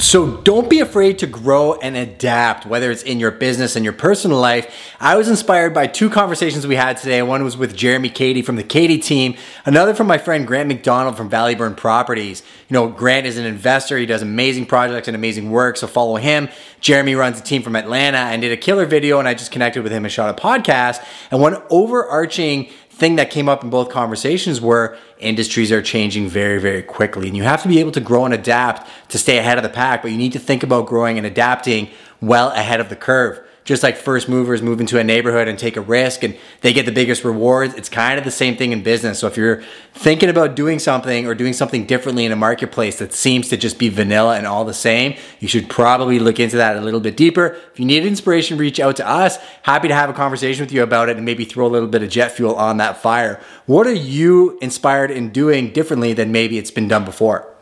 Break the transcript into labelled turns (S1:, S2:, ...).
S1: So don't be afraid to grow and adapt, whether it's in your business and your personal life. I was inspired by two conversations we had today. One was with Jeremy Cady from the Cady team, another from my friend Grant McDonald from Valleyburn Properties. You know, Grant is an investor. He does amazing projects and amazing work, so follow him. Jeremy runs a team from Atlanta and did a killer video, and I just connected with him and shot a podcast. And one overarching thing that came up in both conversations were industries are changing very, very quickly. And you have to be able to grow and adapt to stay ahead of the pack, but you need to think about growing and adapting well ahead of the curve just like first movers move into a neighborhood and take a risk and they get the biggest rewards. It's kind of the same thing in business. So if you're thinking about doing something or doing something differently in a marketplace that seems to just be vanilla and all the same, you should probably look into that a little bit deeper. If you need inspiration, reach out to us. Happy to have a conversation with you about it and maybe throw a little bit of jet fuel on that fire. What are you inspired in doing differently than maybe it's been done before?